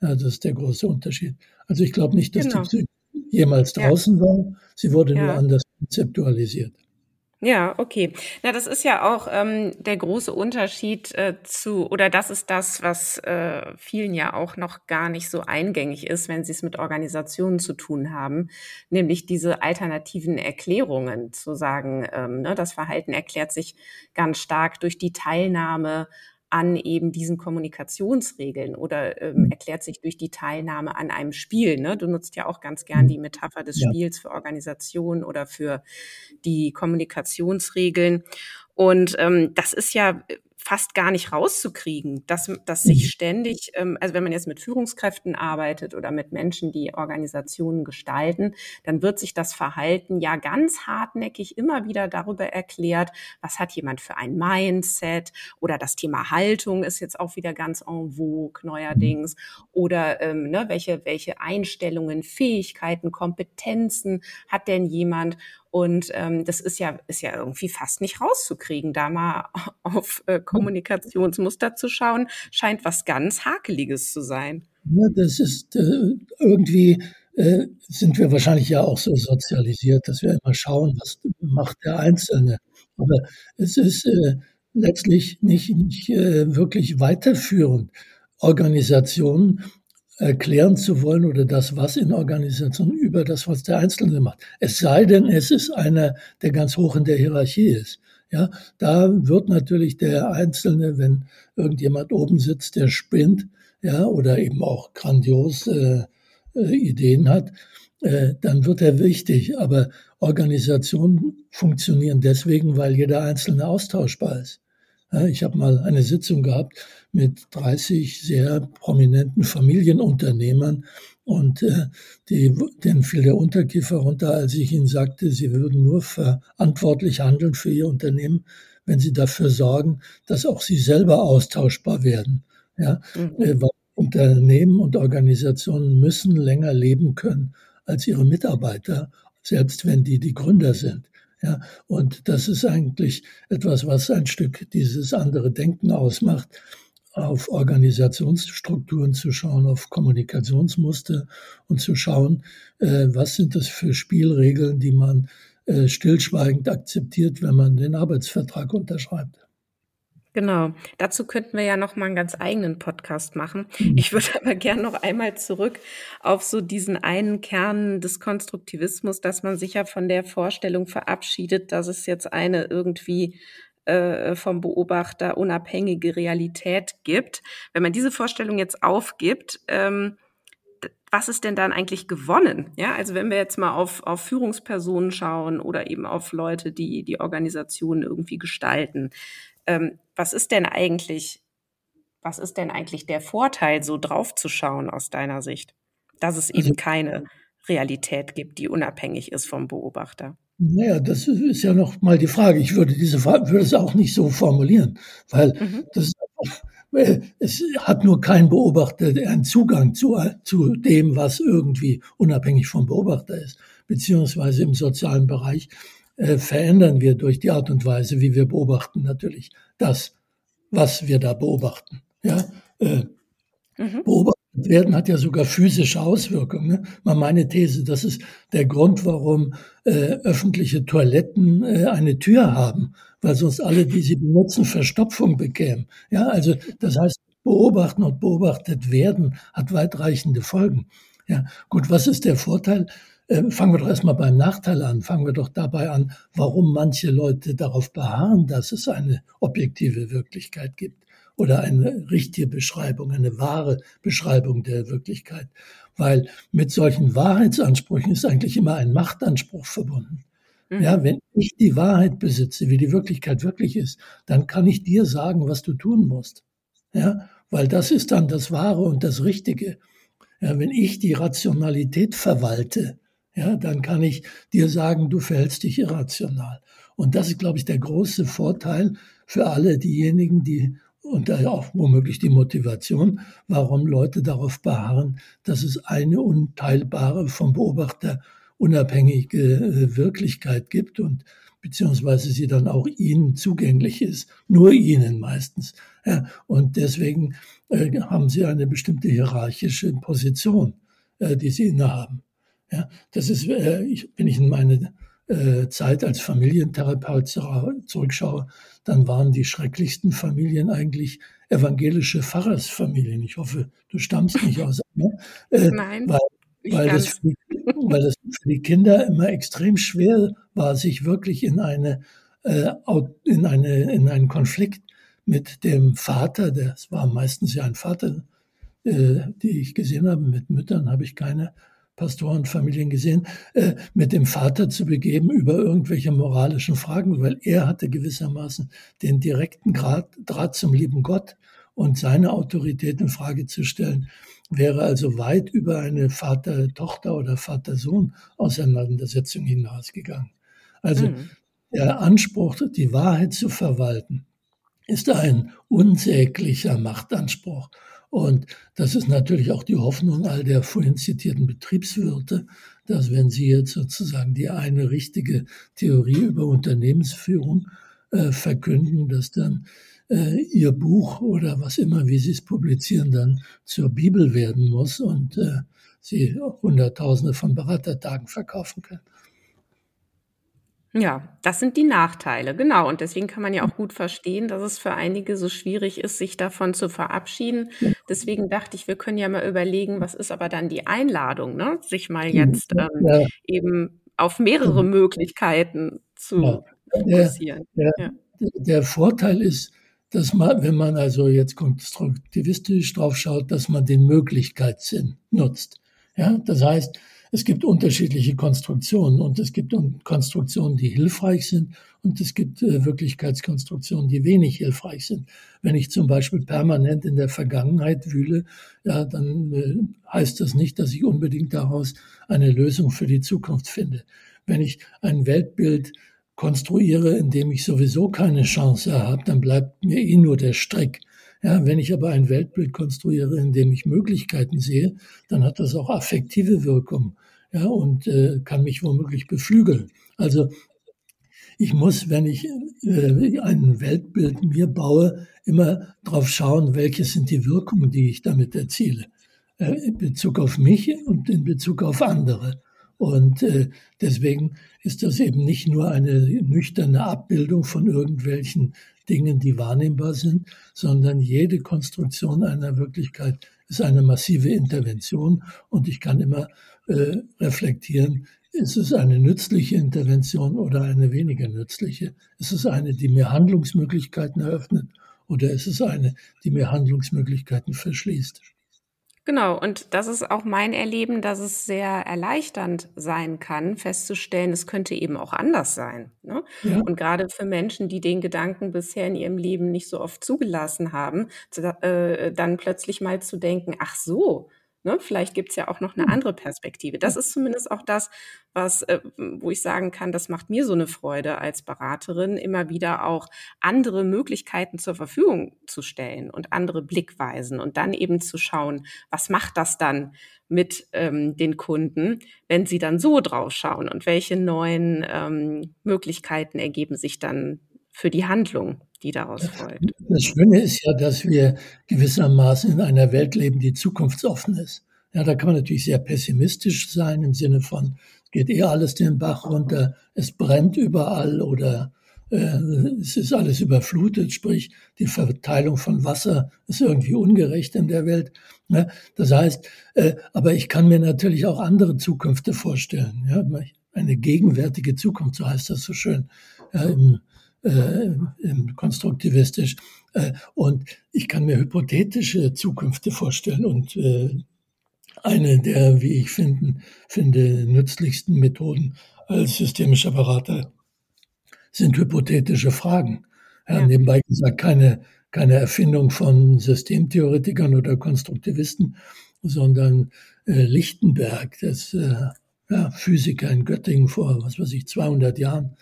Ja, das ist der große Unterschied. Also ich glaube nicht, dass genau. die Psyche jemals draußen ja. war. Sie wurde ja. nur anders konzeptualisiert. Ja, okay. Na, das ist ja auch ähm, der große Unterschied äh, zu, oder das ist das, was äh, vielen ja auch noch gar nicht so eingängig ist, wenn sie es mit Organisationen zu tun haben, nämlich diese alternativen Erklärungen zu sagen, ähm, ne, das Verhalten erklärt sich ganz stark durch die Teilnahme an eben diesen Kommunikationsregeln oder ähm, mhm. erklärt sich durch die Teilnahme an einem Spiel. Ne? Du nutzt ja auch ganz gern mhm. die Metapher des ja. Spiels für Organisation oder für die Kommunikationsregeln. Und ähm, das ist ja fast gar nicht rauszukriegen, dass, dass sich mhm. ständig, ähm, also wenn man jetzt mit Führungskräften arbeitet oder mit Menschen, die Organisationen gestalten, dann wird sich das Verhalten ja ganz hartnäckig immer wieder darüber erklärt, was hat jemand für ein Mindset oder das Thema Haltung ist jetzt auch wieder ganz en vogue neuerdings oder ähm, ne, welche, welche Einstellungen, Fähigkeiten, Kompetenzen hat denn jemand und ähm, das ist ja, ist ja irgendwie fast nicht rauszukriegen, da mal [laughs] auf äh, Kommunikationsmuster zu schauen, scheint was ganz Hakeliges zu sein. Ja, das ist äh, irgendwie äh, sind wir wahrscheinlich ja auch so sozialisiert, dass wir immer schauen, was macht der Einzelne. Aber es ist äh, letztlich nicht, nicht äh, wirklich weiterführend. Organisationen erklären zu wollen oder das, was in Organisationen über das, was der Einzelne macht. Es sei denn, es ist einer, der ganz hoch in der Hierarchie ist. Ja, da wird natürlich der Einzelne, wenn irgendjemand oben sitzt, der spinnt, ja, oder eben auch grandios äh, äh, Ideen hat, äh, dann wird er wichtig. Aber Organisationen funktionieren deswegen, weil jeder Einzelne austauschbar ist. Ich habe mal eine Sitzung gehabt mit 30 sehr prominenten Familienunternehmern und äh, die, denen fiel der Unterkiefer runter, als ich ihnen sagte, sie würden nur verantwortlich handeln für ihr Unternehmen, wenn sie dafür sorgen, dass auch sie selber austauschbar werden. Ja? Mhm. Äh, Unternehmen und Organisationen müssen länger leben können als ihre Mitarbeiter, selbst wenn die die Gründer sind. Ja, und das ist eigentlich etwas, was ein Stück dieses andere Denken ausmacht. Auf Organisationsstrukturen zu schauen, auf Kommunikationsmuster und zu schauen, äh, was sind das für Spielregeln, die man äh, stillschweigend akzeptiert, wenn man den Arbeitsvertrag unterschreibt. Genau. Dazu könnten wir ja noch mal einen ganz eigenen Podcast machen. Mhm. Ich würde aber gern noch einmal zurück auf so diesen einen Kern des Konstruktivismus, dass man sich ja von der Vorstellung verabschiedet, dass es jetzt eine irgendwie äh, vom Beobachter unabhängige Realität gibt. Wenn man diese Vorstellung jetzt aufgibt, ähm, was ist denn dann eigentlich gewonnen? Ja, also wenn wir jetzt mal auf, auf Führungspersonen schauen oder eben auf Leute, die die Organisation irgendwie gestalten, ähm, was ist denn eigentlich, was ist denn eigentlich der Vorteil, so drauf zu schauen aus deiner Sicht, dass es eben also keine Realität gibt, die unabhängig ist vom Beobachter? Naja, das ist ja noch mal die Frage. Ich würde diese würde es auch nicht so formulieren, weil mhm. das es hat nur kein Beobachter einen Zugang zu, zu dem, was irgendwie unabhängig vom Beobachter ist, beziehungsweise im sozialen Bereich äh, verändern wir durch die Art und Weise, wie wir beobachten, natürlich das, was wir da beobachten. Ja, äh, mhm. beobachtet werden hat ja sogar physische Auswirkungen. Ne? Mal meine These, das ist der Grund, warum äh, öffentliche Toiletten äh, eine Tür haben, weil sonst alle, die sie benutzen, Verstopfung bekämen. Ja, also das heißt, beobachten und beobachtet werden hat weitreichende Folgen. Ja, gut, was ist der Vorteil? Äh, fangen wir doch erstmal beim Nachteil an. Fangen wir doch dabei an, warum manche Leute darauf beharren, dass es eine objektive Wirklichkeit gibt oder eine richtige Beschreibung, eine wahre Beschreibung der Wirklichkeit. Weil mit solchen Wahrheitsansprüchen ist eigentlich immer ein Machtanspruch verbunden. Mhm. Ja, wenn ich die Wahrheit besitze, wie die Wirklichkeit wirklich ist, dann kann ich dir sagen, was du tun musst. Ja, weil das ist dann das Wahre und das Richtige. Ja, wenn ich die Rationalität verwalte, ja, dann kann ich dir sagen, du verhältst dich irrational. Und das ist, glaube ich, der große Vorteil für alle diejenigen, die und da auch womöglich die Motivation, warum Leute darauf beharren, dass es eine unteilbare, vom Beobachter unabhängige äh, Wirklichkeit gibt und beziehungsweise sie dann auch ihnen zugänglich ist, nur ihnen meistens. Ja, und deswegen äh, haben sie eine bestimmte hierarchische Position, äh, die sie innehaben. Ja, das ist, äh, ich, wenn ich in meine Zeit als Familientherapeut zurückschaue, dann waren die schrecklichsten Familien eigentlich evangelische Pfarrersfamilien. Ich hoffe, du stammst nicht aus [laughs] einer. Äh, Nein. Weil, weil das, für die, weil das für die Kinder immer extrem schwer war, sich wirklich in eine, äh, in eine, in einen Konflikt mit dem Vater, das war meistens ja ein Vater, äh, die ich gesehen habe, mit Müttern habe ich keine Pastorenfamilien gesehen, äh, mit dem Vater zu begeben über irgendwelche moralischen Fragen, weil er hatte gewissermaßen den direkten Draht, Draht zum lieben Gott und seine Autorität in Frage zu stellen, wäre also weit über eine Vater-Tochter oder Vater-Sohn-Auseinandersetzung hinausgegangen. Also mhm. der Anspruch, die Wahrheit zu verwalten, ist ein unsäglicher Machtanspruch. Und das ist natürlich auch die Hoffnung all der vorhin zitierten Betriebswirte, dass wenn sie jetzt sozusagen die eine richtige Theorie über Unternehmensführung äh, verkünden, dass dann äh, ihr Buch oder was immer, wie sie es publizieren, dann zur Bibel werden muss und äh, sie Hunderttausende von Beratertagen verkaufen können. Ja, das sind die Nachteile, genau. Und deswegen kann man ja auch gut verstehen, dass es für einige so schwierig ist, sich davon zu verabschieden. Deswegen dachte ich, wir können ja mal überlegen, was ist aber dann die Einladung, ne? sich mal jetzt ähm, ja. eben auf mehrere Möglichkeiten zu fokussieren. Der, der, ja. der Vorteil ist, dass man, wenn man also jetzt konstruktivistisch drauf schaut, dass man den Möglichkeitssinn nutzt. Ja, das heißt, es gibt unterschiedliche Konstruktionen und es gibt Konstruktionen, die hilfreich sind und es gibt äh, Wirklichkeitskonstruktionen, die wenig hilfreich sind. Wenn ich zum Beispiel permanent in der Vergangenheit wühle, ja, dann äh, heißt das nicht, dass ich unbedingt daraus eine Lösung für die Zukunft finde. Wenn ich ein Weltbild konstruiere, in dem ich sowieso keine Chance habe, dann bleibt mir eh nur der Strick. Ja, wenn ich aber ein Weltbild konstruiere, in dem ich Möglichkeiten sehe, dann hat das auch affektive Wirkung ja, und äh, kann mich womöglich beflügeln. Also ich muss, wenn ich äh, ein Weltbild mir baue, immer drauf schauen, welche sind die Wirkungen, die ich damit erziele. Äh, in Bezug auf mich und in Bezug auf andere. Und äh, deswegen ist das eben nicht nur eine nüchterne Abbildung von irgendwelchen Dingen, die wahrnehmbar sind, sondern jede Konstruktion einer Wirklichkeit ist eine massive Intervention und ich kann immer äh, reflektieren, ist es eine nützliche Intervention oder eine weniger nützliche? Ist es eine, die mir Handlungsmöglichkeiten eröffnet oder ist es eine, die mir Handlungsmöglichkeiten verschließt? Genau, und das ist auch mein Erleben, dass es sehr erleichternd sein kann, festzustellen, es könnte eben auch anders sein. Ne? Ja. Und gerade für Menschen, die den Gedanken bisher in ihrem Leben nicht so oft zugelassen haben, zu, äh, dann plötzlich mal zu denken, ach so, Ne? Vielleicht gibt's ja auch noch eine hm. andere Perspektive. Das ist zumindest auch das, was, äh, wo ich sagen kann, das macht mir so eine Freude als Beraterin, immer wieder auch andere Möglichkeiten zur Verfügung zu stellen und andere Blickweisen und dann eben zu schauen, was macht das dann mit ähm, den Kunden, wenn sie dann so drauf schauen und welche neuen ähm, Möglichkeiten ergeben sich dann für die Handlung die daraus folgt. Das Schöne ist ja, dass wir gewissermaßen in einer Welt leben, die zukunftsoffen ist. Ja, da kann man natürlich sehr pessimistisch sein im Sinne von, es geht eh alles den Bach runter, es brennt überall oder äh, es ist alles überflutet, sprich die Verteilung von Wasser ist irgendwie ungerecht in der Welt. Ne? Das heißt, äh, aber ich kann mir natürlich auch andere Zukünfte vorstellen. Ja? Eine gegenwärtige Zukunft, so heißt das so schön. Ja, im, konstruktivistisch. Äh, und ich kann mir hypothetische Zukünfte vorstellen. Und äh, eine der, wie ich finden, finde, nützlichsten Methoden als systemischer Berater sind hypothetische Fragen. Ja. Nebenbei gesagt, keine, keine Erfindung von Systemtheoretikern oder Konstruktivisten, sondern äh, Lichtenberg, das äh, ja, Physiker in Göttingen vor, was weiß ich, 200 Jahren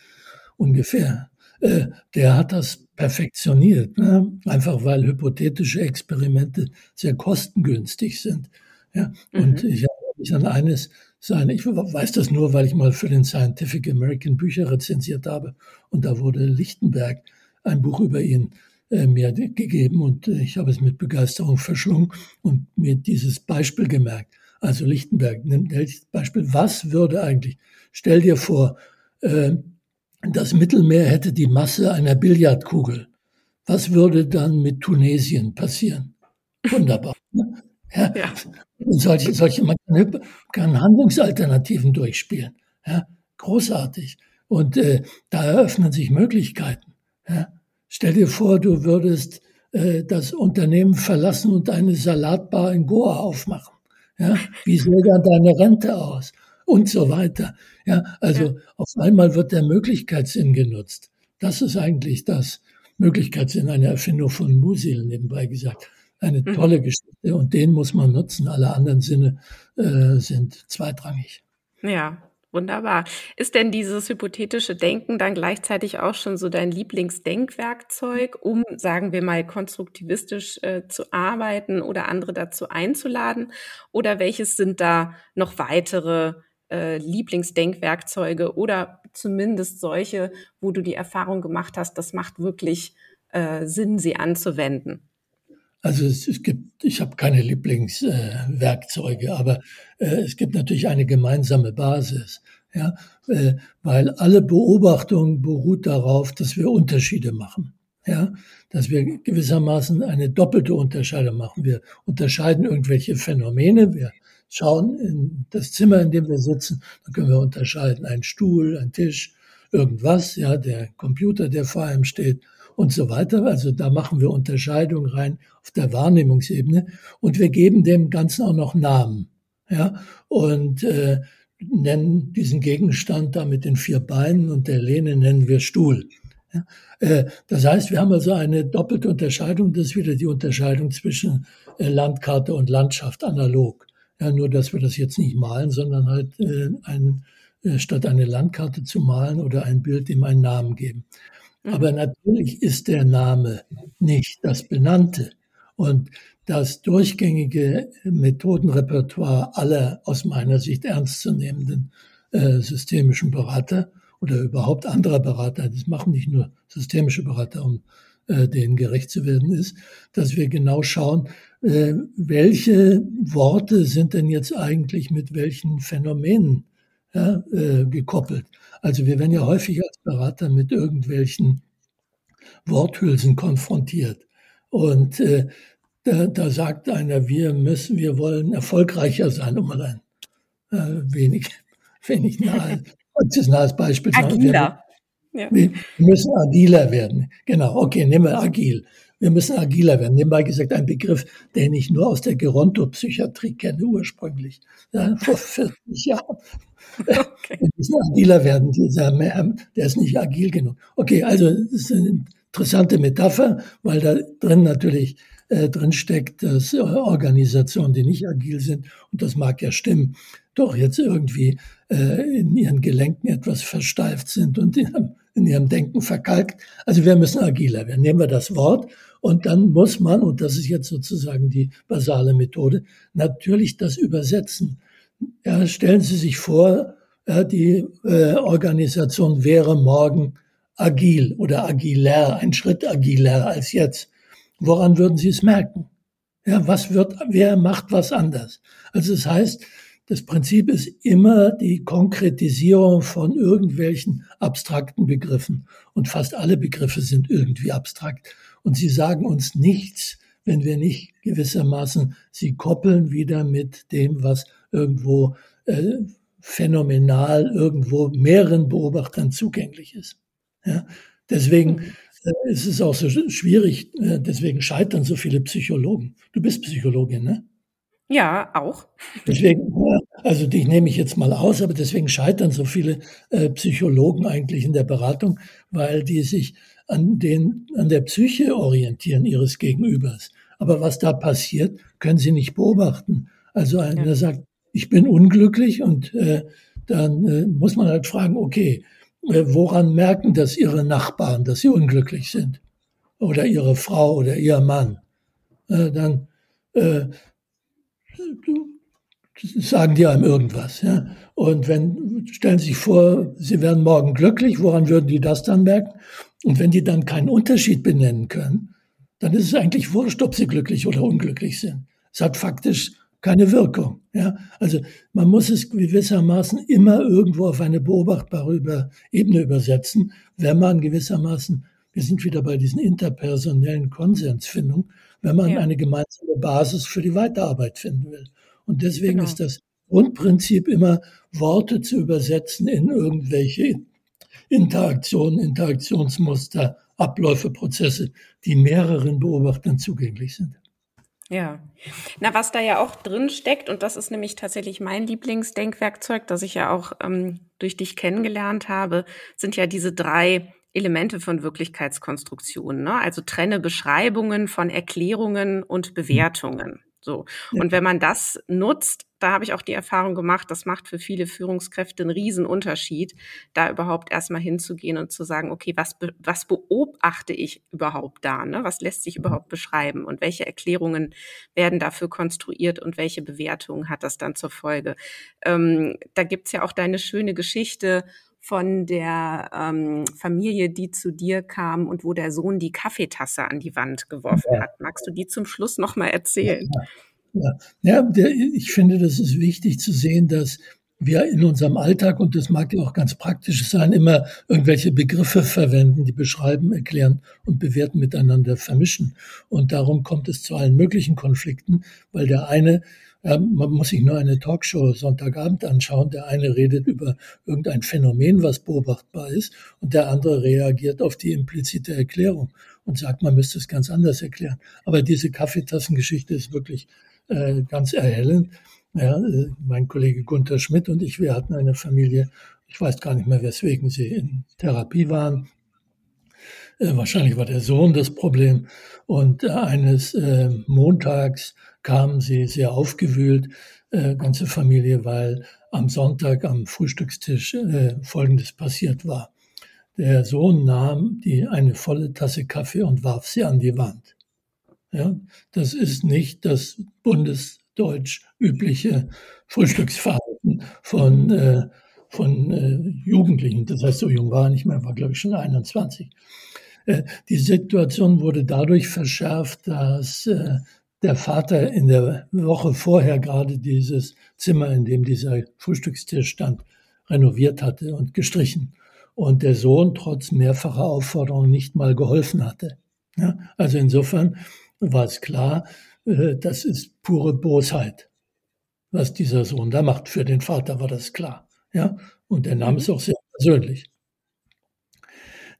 ungefähr, äh, der hat das perfektioniert, ne? einfach weil hypothetische Experimente sehr kostengünstig sind. Ja? Und mhm. ich habe mich an eines sein, ich weiß das nur, weil ich mal für den Scientific American Bücher rezensiert habe und da wurde Lichtenberg ein Buch über ihn äh, mir gegeben und äh, ich habe es mit Begeisterung verschlungen und mir dieses Beispiel gemerkt. Also Lichtenberg nimmt das Beispiel, was würde eigentlich, stell dir vor, äh, das Mittelmeer hätte die Masse einer Billardkugel. Was würde dann mit Tunesien passieren? Wunderbar. [laughs] Ja. ja. Solche, solche, man kann, kann Handlungsalternativen durchspielen. Ja. Großartig. Und äh, da eröffnen sich Möglichkeiten. Ja. Stell dir vor, du würdest äh, das Unternehmen verlassen und eine Salatbar in Goa aufmachen. Ja. Wie sähe dann deine Rente aus? Und so weiter. Ja, also ja. auf einmal wird der Möglichkeitssinn genutzt. Das ist eigentlich das Möglichkeitssinn, eine Erfindung von Musil nebenbei gesagt. Eine mhm. tolle. Geschichte und den muss man nutzen. Alle anderen Sinne äh, sind zweitrangig. Ja, Wunderbar. Ist denn dieses hypothetische Denken dann gleichzeitig auch schon so dein Lieblingsdenkwerkzeug, um, sagen wir mal, konstruktivistisch äh, zu arbeiten oder andere dazu einzuladen? Oder welches sind da noch weitere äh, Lieblingsdenkwerkzeuge oder zumindest solche, wo du die Erfahrung gemacht hast, das macht wirklich äh, Sinn, sie anzuwenden? Also es, es gibt, ich habe keine Lieblingswerkzeuge, äh, aber äh, es gibt natürlich eine gemeinsame Basis, ja, äh, weil alle Beobachtung beruht darauf, dass wir Unterschiede machen, ja, dass wir gewissermaßen eine doppelte Unterscheidung machen. Wir unterscheiden irgendwelche Phänomene, wir schauen in das Zimmer, in dem wir sitzen, dann können wir unterscheiden, ein Stuhl, ein Tisch, irgendwas, ja, der Computer, der vor einem steht und so weiter. Also da machen wir Unterscheidungen rein auf der Wahrnehmungsebene und wir geben dem Ganzen auch noch Namen, ja, und äh, nennen diesen Gegenstand da mit den vier Beinen und der Lehne nennen wir Stuhl. Ja, äh, das heißt, wir haben also eine doppelte Unterscheidung. Das ist wieder die Unterscheidung zwischen äh, Landkarte und Landschaft analog. Ja, nur, dass wir das jetzt nicht malen, sondern halt äh, ein, äh, statt eine Landkarte zu malen oder ein Bild ihm einen Namen geben. Mhm. Aber natürlich ist der Name nicht das Benannte. Und das durchgängige Methodenrepertoire aller aus meiner Sicht ernstzunehmenden äh, systemischen Berater oder überhaupt anderer Berater, das machen nicht nur systemische Berater, um äh, denen gerecht zu werden, ist, dass wir genau schauen, äh, welche Worte sind denn jetzt eigentlich mit welchen Phänomenen ja, äh, gekoppelt. Also wir werden ja häufig als Berater mit irgendwelchen Worthülsen konfrontiert. Und äh, da, da sagt einer, wir müssen, wir wollen erfolgreicher sein, um mal ein äh, wenig, [laughs] wenig nahe, [laughs] nahes Beispiel zu Agiler. Ja. Wir müssen agiler werden. Genau, okay, nehmen wir agil. Wir müssen agiler werden. Nebenbei gesagt, ein Begriff, den ich nur aus der Gerontopsychiatrie kenne, ursprünglich, ja, vor [laughs] 40 Jahren. Okay. Wir müssen agiler werden. Dieser, der ist nicht agil genug. Okay, also das ist eine interessante Metapher, weil da drin natürlich äh, drin steckt, dass Organisationen, die nicht agil sind, und das mag ja stimmen, doch jetzt irgendwie äh, in ihren Gelenken etwas versteift sind und in, in ihrem Denken verkalkt. Also wir müssen agiler werden. Nehmen wir das Wort und dann muss man, und das ist jetzt sozusagen die basale Methode, natürlich das übersetzen. Ja, stellen Sie sich vor, ja, die äh, Organisation wäre morgen agil oder agiler, ein Schritt agiler als jetzt. Woran würden Sie es merken? Ja, was wird, wer macht was anders? Also das heißt, das Prinzip ist immer die Konkretisierung von irgendwelchen abstrakten Begriffen. Und fast alle Begriffe sind irgendwie abstrakt. Und sie sagen uns nichts, wenn wir nicht gewissermaßen sie koppeln wieder mit dem, was irgendwo äh, phänomenal irgendwo mehreren Beobachtern zugänglich ist. Ja? Deswegen äh, ist es auch so schwierig, äh, deswegen scheitern so viele Psychologen. Du bist Psychologin, ne? Ja, auch. Deswegen, also dich nehme ich jetzt mal aus, aber deswegen scheitern so viele äh, Psychologen eigentlich in der Beratung, weil die sich an, den, an der Psyche orientieren ihres Gegenübers. Aber was da passiert, können sie nicht beobachten. Also einer ja. sagt, ich bin unglücklich und äh, dann äh, muss man halt fragen, okay, äh, woran merken das ihre Nachbarn, dass sie unglücklich sind? Oder ihre Frau oder ihr Mann? Äh, dann äh, sagen die einem irgendwas. Ja? Und wenn, stellen Sie sich vor, Sie werden morgen glücklich, woran würden die das dann merken? Und wenn die dann keinen Unterschied benennen können, dann ist es eigentlich wurscht, ob sie glücklich oder unglücklich sind. Es hat faktisch keine Wirkung. Ja? Also man muss es gewissermaßen immer irgendwo auf eine beobachtbare Ebene übersetzen, wenn man gewissermaßen, wir sind wieder bei diesen interpersonellen Konsensfindungen, wenn man ja. eine gemeinsame Basis für die Weiterarbeit finden will. Und deswegen genau. ist das Grundprinzip immer, Worte zu übersetzen in irgendwelche Interaktionen, Interaktionsmuster, Abläufe, Prozesse, die mehreren Beobachtern zugänglich sind. Ja, na was da ja auch drin steckt und das ist nämlich tatsächlich mein Lieblingsdenkwerkzeug, das ich ja auch ähm, durch dich kennengelernt habe, sind ja diese drei Elemente von Wirklichkeitskonstruktionen. Ne? Also trenne Beschreibungen von Erklärungen und Bewertungen. So. Ja. Und wenn man das nutzt, da habe ich auch die Erfahrung gemacht, das macht für viele Führungskräfte einen Riesenunterschied, da überhaupt erstmal hinzugehen und zu sagen, okay, was, be was beobachte ich überhaupt da? Ne? Was lässt sich überhaupt beschreiben? Und welche Erklärungen werden dafür konstruiert und welche Bewertungen hat das dann zur Folge? Ähm, da gibt's ja auch deine schöne Geschichte von der ähm, Familie, die zu dir kam und wo der Sohn die Kaffeetasse an die Wand geworfen ja. hat. Magst du die zum Schluss noch mal erzählen? Ja, ja. ja der, ich finde, das ist wichtig zu sehen, dass wir in unserem Alltag, und das mag ja auch ganz praktisch sein, immer irgendwelche Begriffe verwenden, die beschreiben, erklären und bewerten miteinander vermischen. Und darum kommt es zu allen möglichen Konflikten, weil der eine man muss sich nur eine Talkshow Sonntagabend anschauen. Der eine redet über irgendein Phänomen, was beobachtbar ist, und der andere reagiert auf die implizite Erklärung und sagt, man müsste es ganz anders erklären. Aber diese Kaffeetassengeschichte ist wirklich äh, ganz erhellend. Ja, äh, mein Kollege Gunther Schmidt und ich, wir hatten eine Familie, ich weiß gar nicht mehr, weswegen sie in Therapie waren. Äh, wahrscheinlich war der Sohn das Problem. Und äh, eines äh, Montags kamen sie sehr aufgewühlt, äh, ganze Familie, weil am Sonntag am Frühstückstisch äh, Folgendes passiert war. Der Sohn nahm die, eine volle Tasse Kaffee und warf sie an die Wand. Ja, das ist nicht das bundesdeutsch übliche Frühstücksverhalten von, äh, von äh, Jugendlichen. Das heißt, so jung war er nicht mehr, war glaube ich schon 21. Äh, die Situation wurde dadurch verschärft, dass äh, der Vater in der Woche vorher gerade dieses Zimmer, in dem dieser Frühstückstisch stand, renoviert hatte und gestrichen. Und der Sohn trotz mehrfacher Aufforderungen nicht mal geholfen hatte. Ja, also insofern war es klar, äh, das ist pure Bosheit, was dieser Sohn da macht. Für den Vater war das klar. Ja, und er nahm es auch sehr persönlich.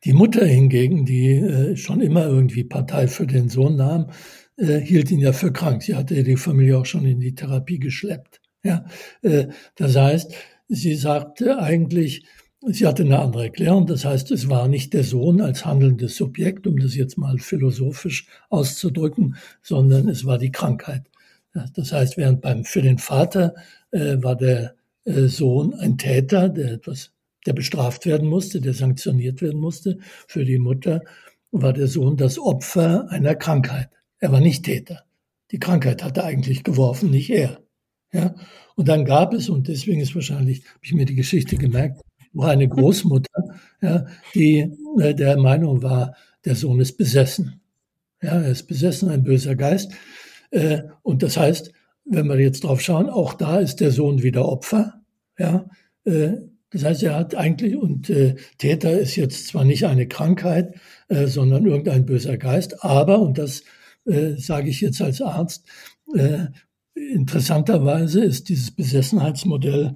Die Mutter hingegen, die äh, schon immer irgendwie Partei für den Sohn nahm, äh, hielt ihn ja für krank. Sie hatte die Familie auch schon in die Therapie geschleppt. Ja, äh, das heißt, sie sagte eigentlich, sie hatte eine andere Erklärung. Das heißt, es war nicht der Sohn als handelndes Subjekt, um das jetzt mal philosophisch auszudrücken, sondern es war die Krankheit. Das heißt, während beim, für den Vater äh, war der äh, Sohn ein Täter, der etwas, der bestraft werden musste, der sanktioniert werden musste. Für die Mutter war der Sohn das Opfer einer Krankheit. Er war nicht Täter. Die Krankheit hatte eigentlich geworfen, nicht er. Ja? Und dann gab es, und deswegen ist wahrscheinlich, habe ich mir die Geschichte gemerkt, noch eine Großmutter, ja, die äh, der Meinung war, der Sohn ist besessen. Ja, er ist besessen, ein böser Geist. Äh, und das heißt, wenn wir jetzt drauf schauen, auch da ist der Sohn wieder Opfer. Ja, äh, das heißt, er hat eigentlich, und äh, Täter ist jetzt zwar nicht eine Krankheit, äh, sondern irgendein böser Geist, aber, und das äh, sage ich jetzt als Arzt, äh, interessanterweise ist dieses Besessenheitsmodell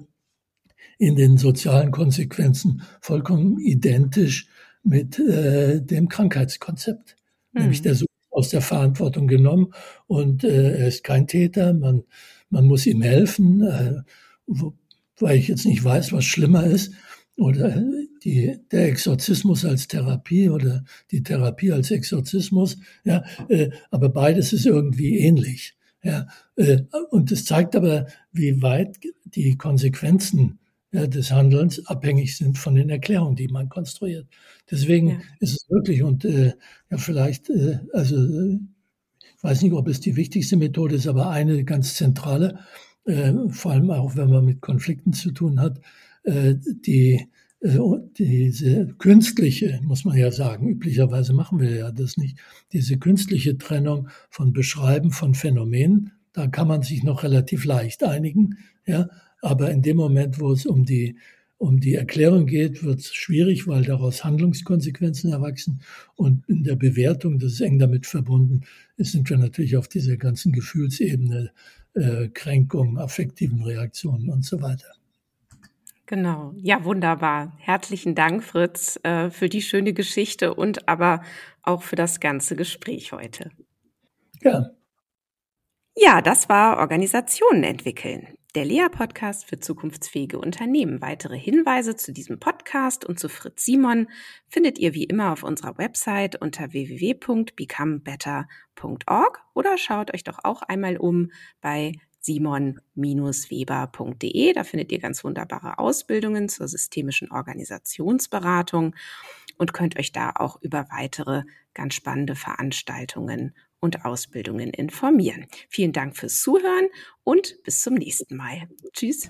in den sozialen Konsequenzen vollkommen identisch mit äh, dem Krankheitskonzept. Mhm. Nämlich der Sohn aus der Verantwortung genommen und äh, er ist kein Täter, man, man muss ihm helfen, äh, wo, weil ich jetzt nicht weiß, was schlimmer ist. Oder die, der Exorzismus als Therapie oder die Therapie als Exorzismus. Ja, äh, aber beides ist irgendwie ähnlich. Ja, äh, und es zeigt aber, wie weit die Konsequenzen ja, des Handelns abhängig sind von den Erklärungen, die man konstruiert. Deswegen ja. ist es wirklich und äh, ja vielleicht, äh, also ich weiß nicht, ob es die wichtigste Methode ist, aber eine ganz zentrale, äh, vor allem auch wenn man mit Konflikten zu tun hat, äh, die diese künstliche, muss man ja sagen, üblicherweise machen wir ja das nicht, diese künstliche Trennung von Beschreiben von Phänomenen, da kann man sich noch relativ leicht einigen, ja, aber in dem Moment, wo es um die, um die Erklärung geht, wird es schwierig, weil daraus Handlungskonsequenzen erwachsen. Und in der Bewertung, das ist eng damit verbunden, sind wir natürlich auf dieser ganzen Gefühlsebene, äh, Kränkung, affektiven Reaktionen und so weiter. Genau, ja, wunderbar. Herzlichen Dank, Fritz, äh, für die schöne Geschichte und aber auch für das ganze Gespräch heute. Ja. Ja, das war Organisationen entwickeln der Lea-Podcast für zukunftsfähige Unternehmen. Weitere Hinweise zu diesem Podcast und zu Fritz Simon findet ihr wie immer auf unserer Website unter www.becomebetter.org oder schaut euch doch auch einmal um bei simon-weber.de. Da findet ihr ganz wunderbare Ausbildungen zur systemischen Organisationsberatung und könnt euch da auch über weitere ganz spannende Veranstaltungen und Ausbildungen informieren. Vielen Dank fürs Zuhören und bis zum nächsten Mal. Tschüss.